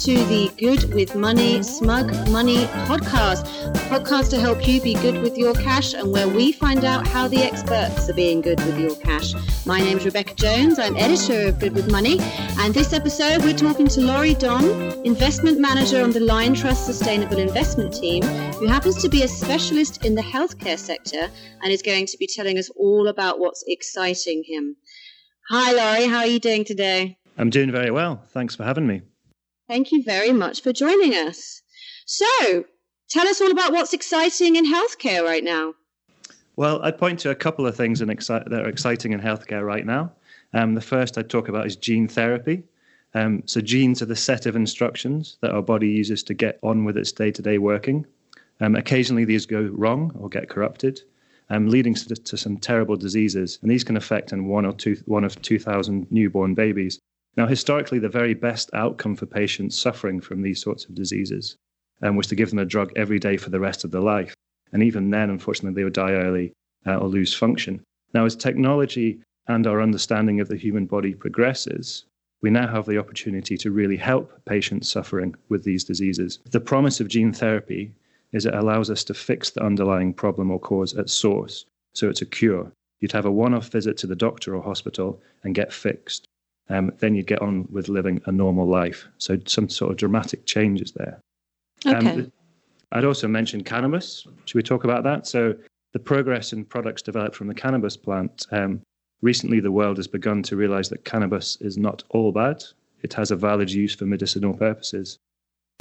to the Good with Money, Smug Money podcast, a podcast to help you be good with your cash and where we find out how the experts are being good with your cash. My name is Rebecca Jones. I'm editor of Good with Money. And this episode, we're talking to Laurie Don, investment manager on the Liontrust Sustainable Investment Team, who happens to be a specialist in the healthcare sector and is going to be telling us all about what's exciting him. Hi, Laurie. How are you doing today? I'm doing very well. Thanks for having me. Thank you very much for joining us. So, tell us all about what's exciting in healthcare right now. Well, I'd point to a couple of things exci- that are exciting in healthcare right now. Um, the first I'd talk about is gene therapy. Um, so, genes are the set of instructions that our body uses to get on with its day to day working. Um, occasionally, these go wrong or get corrupted, um, leading to, to, some terrible diseases. And these can affect in one or two, one of 2,000 newborn babies. Now, historically, the very best outcome for patients suffering from these sorts of diseases um, was to give them a drug every day for the rest of their life. And even then, unfortunately, they would die early uh, or lose function. Now, as technology and our understanding of the human body progresses, we now have the opportunity to really help patients suffering with these diseases. The promise of gene therapy is it allows us to fix the underlying problem or cause at source. So it's a cure. You'd have a one off visit to the doctor or hospital and get fixed um, then you get on with living a normal life. So some sort of dramatic changes there. Um, okay. Um, I'd also mention cannabis. Should we talk about that? So the progress in products developed from the cannabis plant. Um, recently, the world has begun to realize that cannabis is not all bad. It has a valid use for medicinal purposes.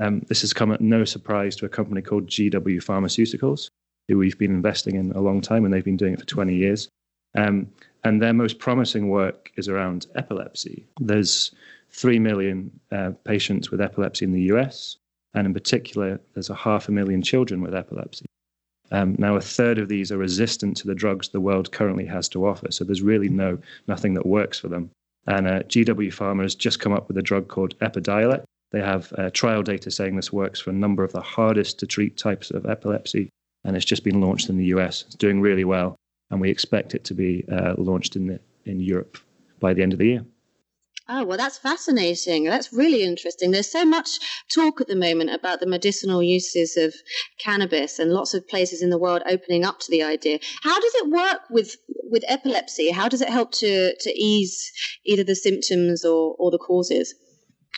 Um, this has come at no surprise to a company called GW Pharmaceuticals, who we've been investing in a long time, and they've been doing it for 20 years. Um, and their most promising work is around epilepsy. There's 3 million uh, patients with epilepsy in the US, and in particular, there's a half a million children with epilepsy. Um, now, a third of these are resistant to the drugs the world currently has to offer, so there's really no nothing that works for them. And uh, GW Pharma has just come up with a drug called Epidiolex. They have uh, trial data saying this works for a number of the hardest to treat types of epilepsy, and it's just been launched in the US. It's doing really well and we expect it to be uh, launched in the, in Europe by the end of the year. Oh, well, that's fascinating. That's really interesting. There's so much talk at the moment about the medicinal uses of cannabis and lots of places in the world opening up to the idea. How does it work with, with epilepsy? How does it help to, to ease either the symptoms or, or the causes?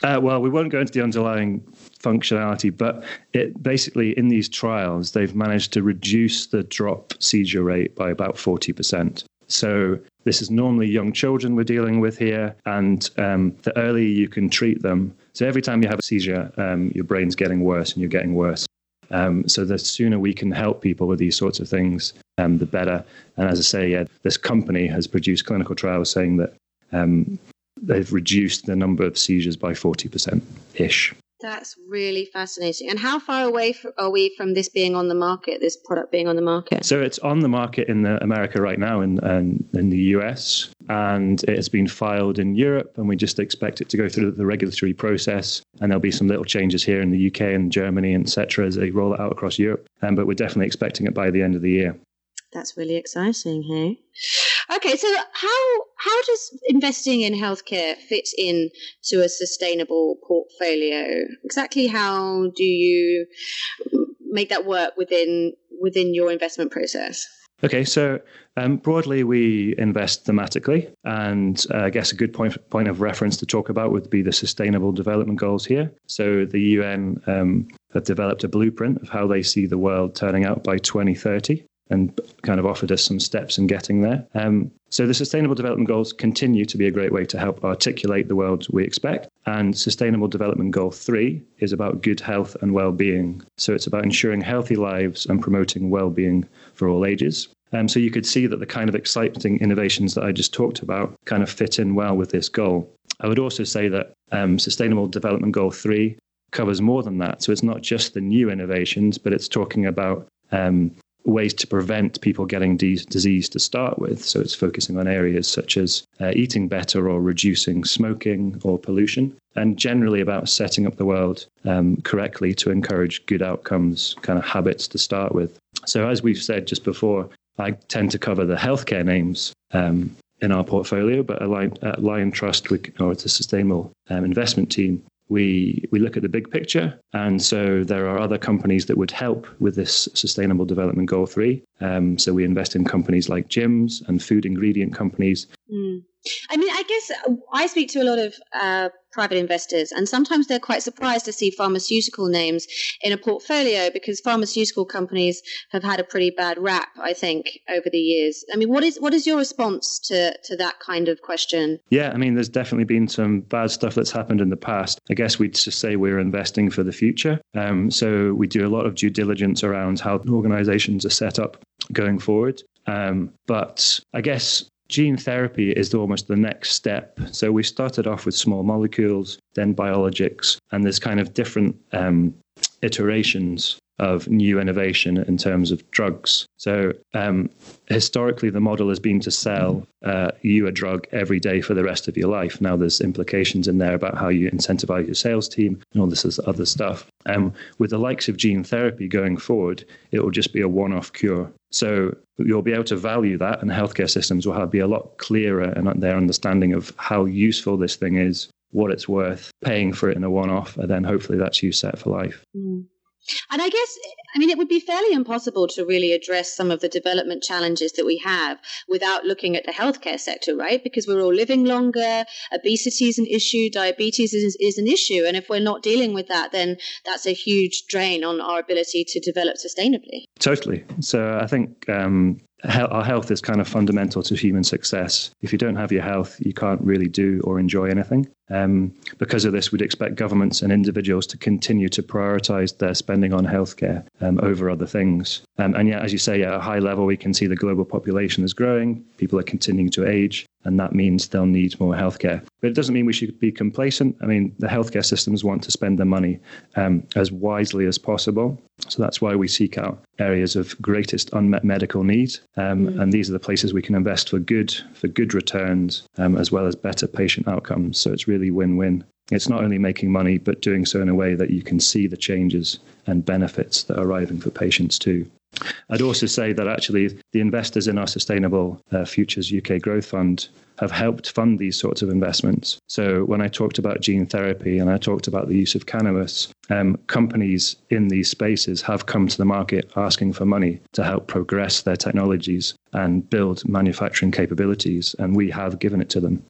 Uh, well, we won't go into the underlying functionality, but it basically in these trials they've managed to reduce the drop seizure rate by about forty percent. So this is normally young children we're dealing with here, and um, the earlier you can treat them. So every time you have a seizure, um, your brain's getting worse and you're getting worse. Um, so the sooner we can help people with these sorts of things, um, the better. And as I say, yeah, this company has produced clinical trials saying that um, they've reduced the number of seizures by 40% ish. That's really fascinating. And how far away are we from this being on the market, this product being on the market? So it's on the market in America right now, in, in, in the US, and it has been filed in Europe, and we just expect it to go through the regulatory process. And there'll be some little changes here in the UK and Germany, etc., as they roll it out across Europe. Um, but we're definitely expecting it by the end of the year. That's really exciting, hey? Okay, so how how does investing in healthcare fit in to a sustainable portfolio? Exactly how do you make that work within within your investment process? Okay, so um, broadly we invest thematically, and uh, I guess a good point point of reference to talk about would be the Sustainable Development Goals here. So the UN um, have developed a blueprint of how they see the world turning out by 2030 and kind of offered us some steps in getting there. Um, so the Sustainable Development Goals continue to be a great way to help articulate the world we expect. And Sustainable Development Goal 3 is about good health and well-being. So it's about ensuring healthy lives and promoting well-being for all ages. Um, so you could see that the kind of exciting innovations that I just talked about kind of fit in well with this goal. I would also say that um, Sustainable Development Goal 3 covers more than that. So it's not just the new innovations, but it's talking about um, ways to prevent people getting de- disease to start with. So it's focusing on areas such as uh, eating better or reducing smoking or pollution, and generally about setting up the world um, correctly to encourage good outcomes, kind of habits to start with. So, as we've said just before, I tend to cover the healthcare names. Um, in our portfolio, but at Lion, at Liontrust, we, or it's a sustainable um, investment team, we we look at the big picture, and so there are other companies that would help with this Sustainable Development Goal three. Um, so we invest in companies like gyms and food ingredient companies. Mm. I mean, I guess I speak to a lot of uh, private investors, and sometimes they're quite surprised to see pharmaceutical names in a portfolio because pharmaceutical companies have had a pretty bad rap, I think, over the years. I mean, what is what is your response to to that kind of question? Yeah, I mean, there's definitely been some bad stuff that's happened in the past. I guess we'd just say we're investing for the future. Um, so we do a lot of due diligence around how organizations are set up going forward. Um, but I guess gene therapy is almost the next step. So we started off with small molecules, then biologics, and there's kind of different um, iterations of new innovation in terms of drugs. So um, historically, the model has been to sell uh, you a drug every day for the rest of your life. Now there's implications in there about how you incentivize your sales team and all this other stuff. Um, with the likes of gene therapy going forward, it will just be a one-off cure. So you'll be able to value that, and healthcare systems will have, be a lot clearer in their understanding of how useful this thing is, what it's worth, paying for it in a one-off, and then hopefully that's you set for life. Mm. And I guess, I mean, it would be fairly impossible to really address some of the development challenges that we have without looking at the healthcare sector, right? Because we're all living longer, obesity is an issue, diabetes is, is an issue. And if we're not dealing with that, then that's a huge drain on our ability to develop sustainably. Totally. So I think um, our health is kind of fundamental to human success. If you don't have your health, you can't really do or enjoy anything. Um, because of this, we'd expect governments and individuals to continue to prioritize their spending on healthcare um, over other things. Um, and yet, as you say, at a high level, we can see the global population is growing, people are continuing to age, and that means they'll need more healthcare. But it doesn't mean we should be complacent. I mean, the healthcare systems want to spend their money um, as wisely as possible. So that's why we seek out areas of greatest unmet medical need, um, mm. and these are the places we can invest for good for good returns um, as well as better patient outcomes. So it's really win-win. It's not only making money, but doing so in a way that you can see the changes and benefits that are arriving for patients too. I'd also say that actually the investors in our Sustainable uh, Futures UK Growth Fund have helped fund these sorts of investments. So when I talked about gene therapy and I talked about the use of cannabis, um, companies in these spaces have come to the market asking for money to help progress their technologies and build manufacturing capabilities, and we have given it to them.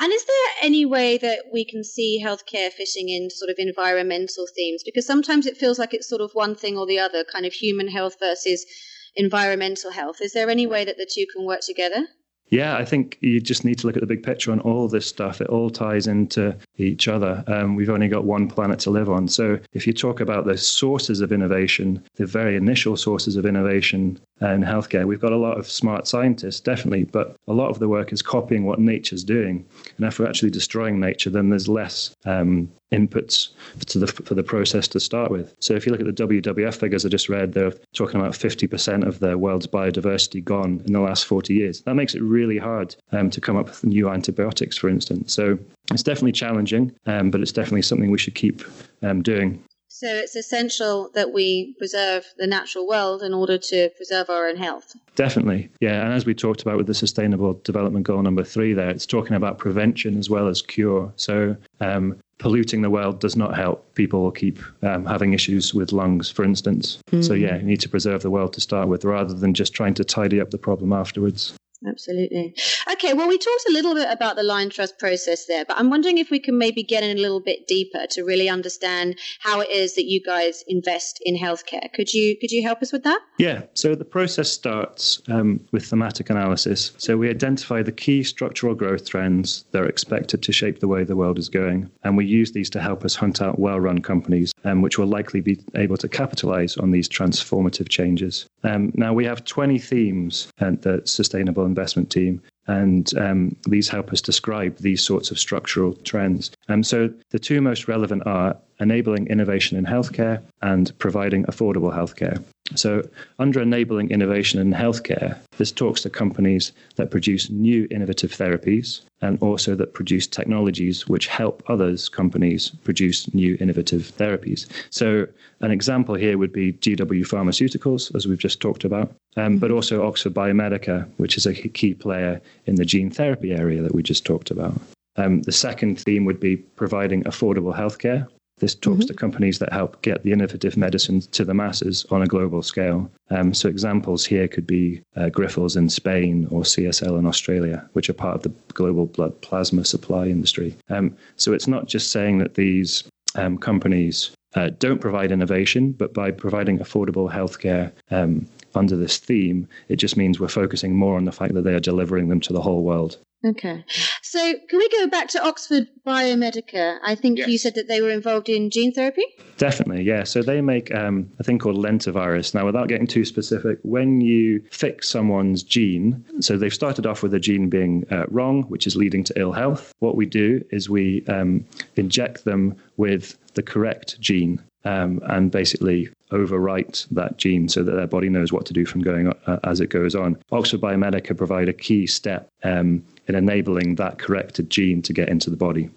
And is there any way that we can see healthcare fitting into sort of environmental themes? Because sometimes it feels like it's sort of one thing or the other, kind of human health versus environmental health. Is there any way that the two can work together? Yeah, I think you just need to look at the big picture on all this stuff. It all ties into each other. Um, we've only got one planet to live on. So if you talk about the sources of innovation, the very initial sources of innovation in healthcare, we've got a lot of smart scientists, definitely, but a lot of the work is copying what nature's doing. And if we're actually destroying nature, then there's less um, inputs to the, for the process to start with. So if you look at the WWF figures I just read, they're talking about 50% of the world's biodiversity gone in the last 40 years. That makes it really hard um, to come up with new antibiotics, for instance. So it's definitely challenging, um, but it's definitely something we should keep um, doing. So it's essential that we preserve the natural world in order to preserve our own health. Definitely. Yeah. And as we talked about with the Sustainable Development Goal number three, there, it's talking about prevention as well as cure. So um, polluting the world does not help. People will keep um, having issues with lungs, for instance. Mm. So, yeah, you need to preserve the world to start with rather than just trying to tidy up the problem afterwards. Absolutely. Okay, well, we talked a little bit about the line Liontrust process there, but I'm wondering if we can maybe get in a little bit deeper to really understand how it is that you guys invest in healthcare. Could you could you help us with that? Yeah. So the process starts um, with thematic analysis. So we identify the key structural growth trends that are expected to shape the way the world is going, and we use these to help us hunt out well-run companies, um, which will likely be able to capitalize on these transformative changes. Um, now we have 20 themes at the sustainable investment team. And um, these help us describe these sorts of structural trends. Um, so the two most relevant are enabling innovation in healthcare and providing affordable healthcare. So, under enabling innovation in healthcare, this talks to companies that produce new innovative therapies and also that produce technologies which help others companies produce new innovative therapies. So, an example here would be GW Pharmaceuticals, as we've just talked about, um, but also Oxford Biomedica, which is a key player in the gene therapy area that we just talked about. Um, the second theme would be providing affordable healthcare. This talks mm-hmm. to companies that help get the innovative medicines to the masses on a global scale. Um, so, examples here could be uh, Grifols in Spain or CSL in Australia, which are part of the global blood plasma supply industry. Um, so, it's not just saying that these um, companies uh, don't provide innovation, but by providing affordable healthcare um, under this theme, it just means we're focusing more on the fact that they are delivering them to the whole world. Okay. So can we go back to Oxford Biomedica? I think yes. you said that they were involved in gene therapy? Definitely, yeah. So they make um, a thing called lentivirus. Now, without getting too specific, when you fix someone's gene, so they've started off with a gene being uh, wrong, which is leading to ill health. What we do is we um, inject them with the correct gene um, and basically overwrite that gene so that their body knows what to do from going uh, as it goes on. Oxford Biomedica provide a key step um, in enabling that corrected gene to get into the body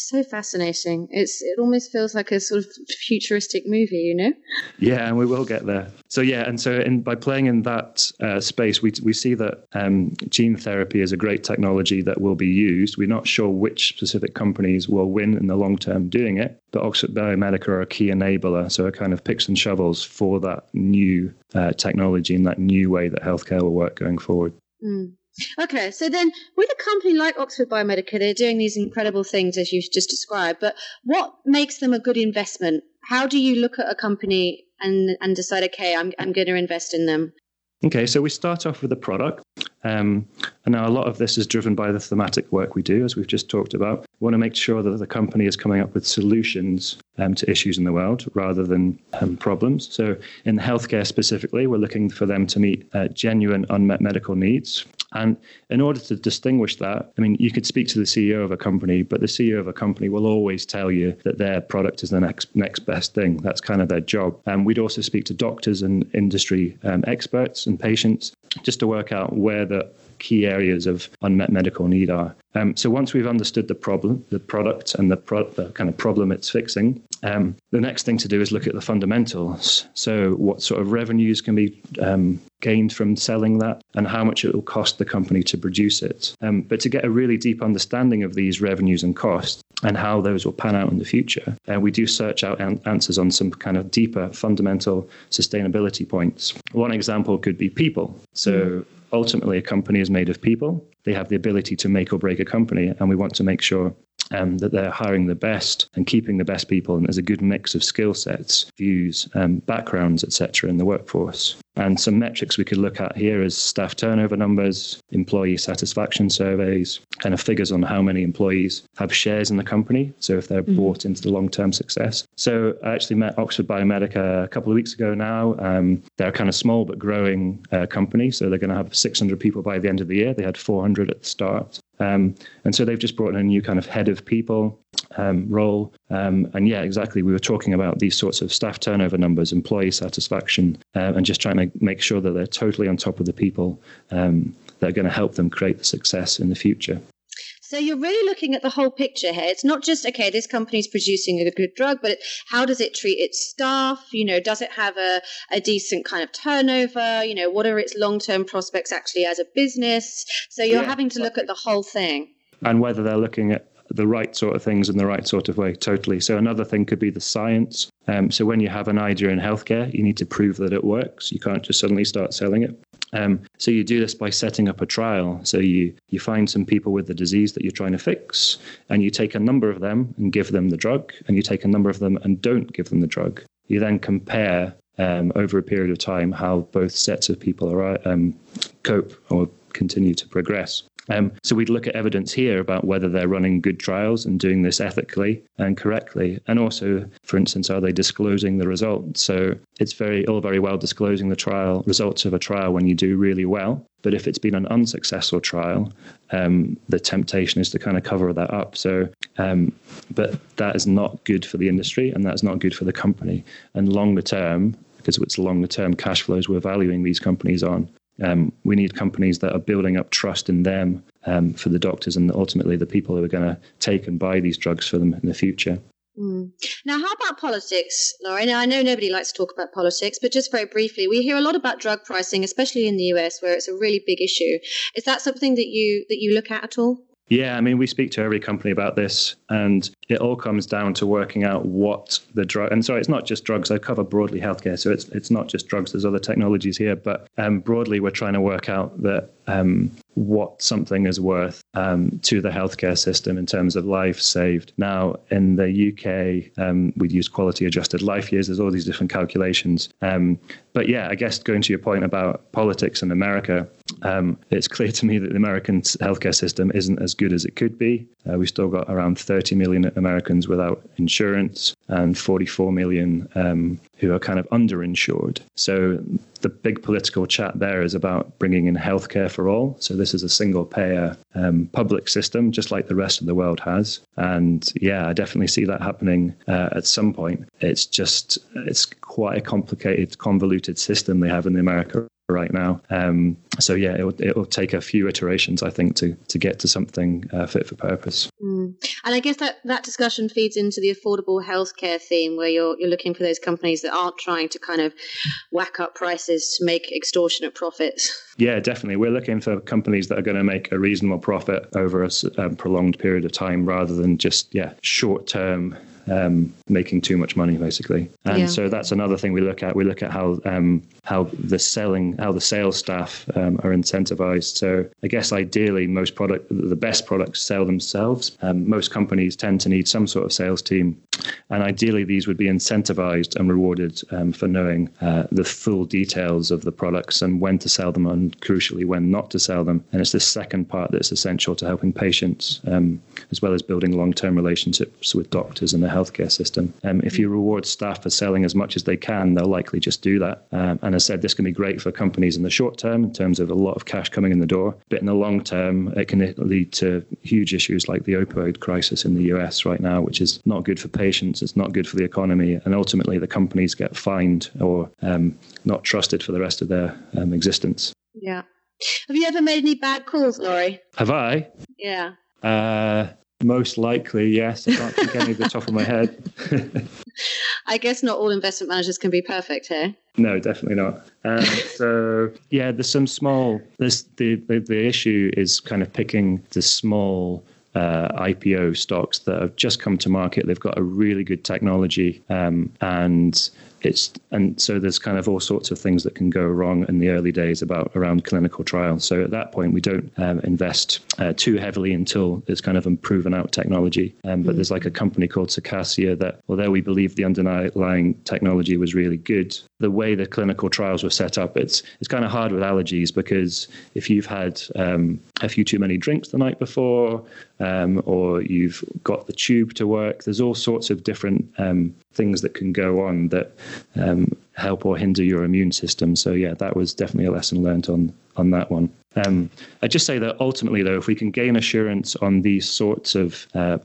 so fascinating. It's it almost feels like a sort of futuristic movie, you know? Yeah, and we will get there. So yeah, and so in, by playing in that uh, space, we we see that um, gene therapy is a great technology that will be used. We're not sure which specific companies will win in the long term doing it, but Oxford Biomedica are a key enabler, so a kind of picks and shovels for that new uh, technology and that new way that healthcare will work going forward. Mm. Okay, so then with a company like Oxford Biomedica, they're doing these incredible things as you've just described, but what makes them a good investment? How do you look at a company and, and decide, okay, I'm, I'm going to invest in them? Okay, so we start off with a product. Um, and now a lot of this is driven by the thematic work we do, as we've just talked about. We want to make sure that the company is coming up with solutions um, to issues in the world rather than um, problems. So, in healthcare specifically, we're looking for them to meet uh, genuine unmet medical needs and in order to distinguish that, I mean, you could speak to the CEO of a company, but the CEO of a company will always tell you that their product is the next next best thing. That's kind of their job. And we'd also speak to doctors and industry um, experts and patients just to work out where the key areas of unmet medical need are. Um, so once we've understood the problem, the product, and the, pro- the kind of problem it's fixing, um, the next thing to do is look at the fundamentals. So what sort of revenues can be um, gained from selling that, and how much it will cost the company to produce it. Um, but to get a really deep understanding of these revenues and costs, and how those will pan out in the future. Uh, we do search out an- answers on some kind of deeper fundamental sustainability points. One example could be people. So, mm ultimately a company is made of people. They have the ability to make or break a company, and we want to make sure um, that they're hiring the best and keeping the best people, and there's a good mix of skill sets, views, um, backgrounds, etc., in the workforce. And some metrics we could look at here is staff turnover numbers, employee satisfaction surveys, kind of figures on how many employees have shares in the company. So if they're mm-hmm. bought into the long term success. So I actually met Oxford Biomedica a couple of weeks ago now. Um, they're a kind of small but growing uh, company. So they're going to have 600 people by the end of the year. They had 400 at the start. Um, and so they've just brought in a new kind of head of people um, role. Um, and yeah, exactly. We were talking about these sorts of staff turnover numbers, employee satisfaction, uh, and just trying to make sure that they're totally on top of the people um, that are going to help them create the success in the future. So you're really looking at the whole picture here. It's not just okay, this company's producing a good drug, but how does it treat its staff? You know, does it have a, a decent kind of turnover? You know, what are its long term prospects actually as a business? So you're yeah, having to look at the whole thing. And whether they're looking at the right sort of things in the right sort of way, totally. So another thing could be the science. Um, so when you have an idea in healthcare, you need to prove that it works. You can't just suddenly start selling it. Um, so you do this by setting up a trial. So you you find some people with the disease that you're trying to fix, and you take a number of them and give them the drug, and you take a number of them and don't give them the drug. You then compare um, over a period of time how both sets of people are um, cope or continue to progress. Um, so we'd look at evidence here about whether they're running good trials and doing this ethically and correctly, and also, for instance, are they disclosing the results? So it's very all very well disclosing the trial results of a trial when you do really well, but if it's been an unsuccessful trial, um, the temptation is to kind of cover that up. So, um, but that is not good for the industry, and that's not good for the company. And longer term, because it's longer term cash flows we're valuing these companies on. Um, we need companies that are building up trust in them um, for the doctors and ultimately the people who are going to take and buy these drugs for them in the future. Mm. Now, how about politics, Laurie? Now, I know nobody likes to talk about politics, but just very briefly, we hear a lot about drug pricing, especially in the US, where it's a really big issue. Is that something that you that you look at at all? Yeah, I mean, we speak to every company about this, and it all comes down to working out what the drug. And sorry, it's not just drugs. I cover broadly healthcare, so it's it's not just drugs. There's other technologies here, but um, broadly, we're trying to work out that um, what something is worth um, to the healthcare system in terms of life saved. Now, in the UK, um, we'd use quality adjusted life years. There's all these different calculations. Um, but yeah, I guess going to your point about politics in America, um, it's clear to me that the American healthcare system isn't as good as it could be. Uh, we've still got around 30 million Americans without insurance and 44 million um, who are kind of underinsured. So the big political chat there is about bringing in healthcare for all. So this is a single payer um, public system, just like the rest of the world has. And yeah, I definitely see that happening uh, at some point. It's just it's quite a complicated, convoluted system they have in America right now. Um, so yeah, it will, it will take a few iterations, I think, to to get to something uh, fit for purpose. Mm. And I guess that that discussion feeds into the affordable healthcare theme, where you're you're looking for those companies that aren't trying to kind of whack up prices to make extortionate profits. Yeah, definitely. We're looking for companies that are going to make a reasonable profit over a um, prolonged period of time, rather than just yeah short term um, making too much money, basically. And yeah. so that's another thing we look at. We look at how um, how the selling, how the sales staff um, are incentivized. So I guess ideally, most product, the best products sell themselves. Um, most companies tend to need some sort of sales team, and ideally, these would be incentivized and rewarded um, for knowing uh, the full details of the products and when to sell them, and crucially, when not to sell them. And it's this second part that's essential to helping patients, um, as well as building long-term relationships with doctors and the healthcare system. Um, if you reward staff for selling as much as they can, they'll likely just do that. Um, and as I said, this can be great for companies in the short term in terms of a lot of cash coming in the door. But in the long term, it can lead to huge issues like the opioid crisis in the US right now, which is not good for patients, it's not good for the economy. And ultimately, the companies get fined or um, not trusted for the rest of their um, existence. Yeah. Have you ever made any bad calls, Laurie? Have I? Yeah. Uh, most likely, yes. I can't think any at the top of my head. I guess not all investment managers can be perfect here. No, definitely not. Um, so yeah, there's some small. This the, the the issue is kind of picking the small uh, IPO stocks that have just come to market. They've got a really good technology, um, and it's and so there's kind of all sorts of things that can go wrong in the early days about around clinical trials. So at that point, we don't um, invest uh, too heavily until it's kind of a proven out technology. Um, but mm there's like a company called Circassia that, although we believe the underlying technology was really good, the way the clinical trials were set up, it's it's kind of hard with allergies because if you've had um, a few too many drinks the night before, um, or you've got the tube to work, there's all sorts of different um, things that can go on that um, help or hinder your immune system. So yeah, that was definitely a lesson learned on on that one. Um, I just say that ultimately, though, if we can gain assurance on these sorts of uh,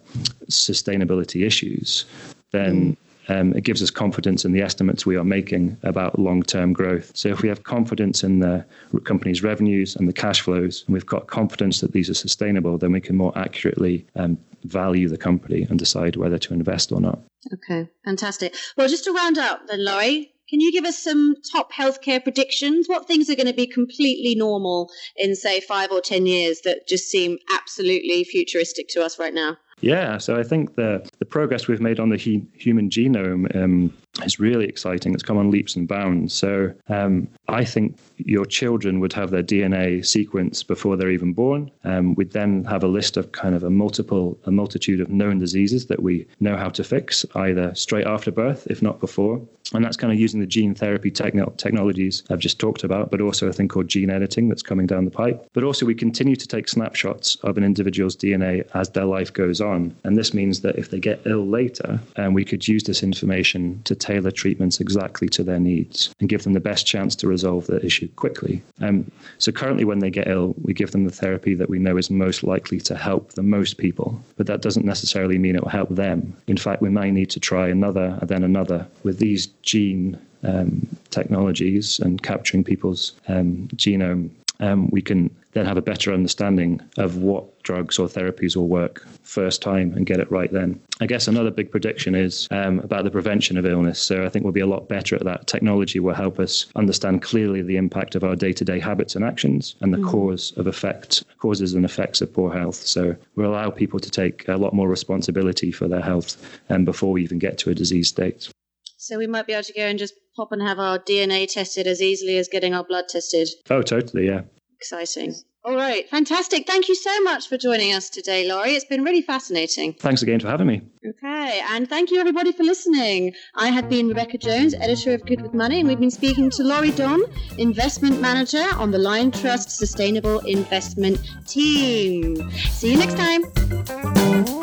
sustainability issues, then mm um, it gives us confidence in the estimates we are making about long term growth. So, if we have confidence in the company's revenues and the cash flows, and we've got confidence that these are sustainable, then we can more accurately um, value the company and decide whether to invest or not. Okay, fantastic. Well, just to round up then, Laurie, can you give us some top healthcare predictions? What things are going to be completely normal in, say, five or 10 years that just seem absolutely futuristic to us right now? Yeah, so I think the the progress we've made on the he, human genome um, is really exciting. It's come on leaps and bounds. So um, I think your children would have their DNA sequenced before they're even born. Um, we'd then have a list of kind of a multiple a multitude of known diseases that we know how to fix either straight after birth, if not before. And that's kind of using the gene therapy techno- technologies I've just talked about, but also a thing called gene editing that's coming down the pipe. But also, we continue to take snapshots of an individual's DNA as their life goes on. And this means that if they get ill later, and we could use this information to tailor treatments exactly to their needs and give them the best chance to resolve the issue quickly. Um, so, currently, when they get ill, we give them the therapy that we know is most likely to help the most people. But that doesn't necessarily mean it will help them. In fact, we may need to try another and then another. With these gene um, technologies and capturing people's um, genome um, we can then have a better understanding of what drugs or therapies will work first time and get it right then. I guess another big prediction is um, about the prevention of illness. So I think we'll be a lot better at that. Technology will help us understand clearly the impact of our day to day habits and actions and the mm. cause of effect, causes and effects of poor health. So we'll allow people to take a lot more responsibility for their health um, before we even get to a disease state. So we might be able to go and just pop and have our DNA tested as easily as getting our blood tested. Oh, totally, yeah. Exciting. All right, fantastic. Thank you so much for joining us today, Laurie. It's been really fascinating. Thanks again for having me. Okay, and thank you everybody for listening. I have been Rebecca Jones, editor of Good with Money, and we've been speaking to Laurie Don, investment manager on the Liontrust Sustainable Investment Team. See you next time.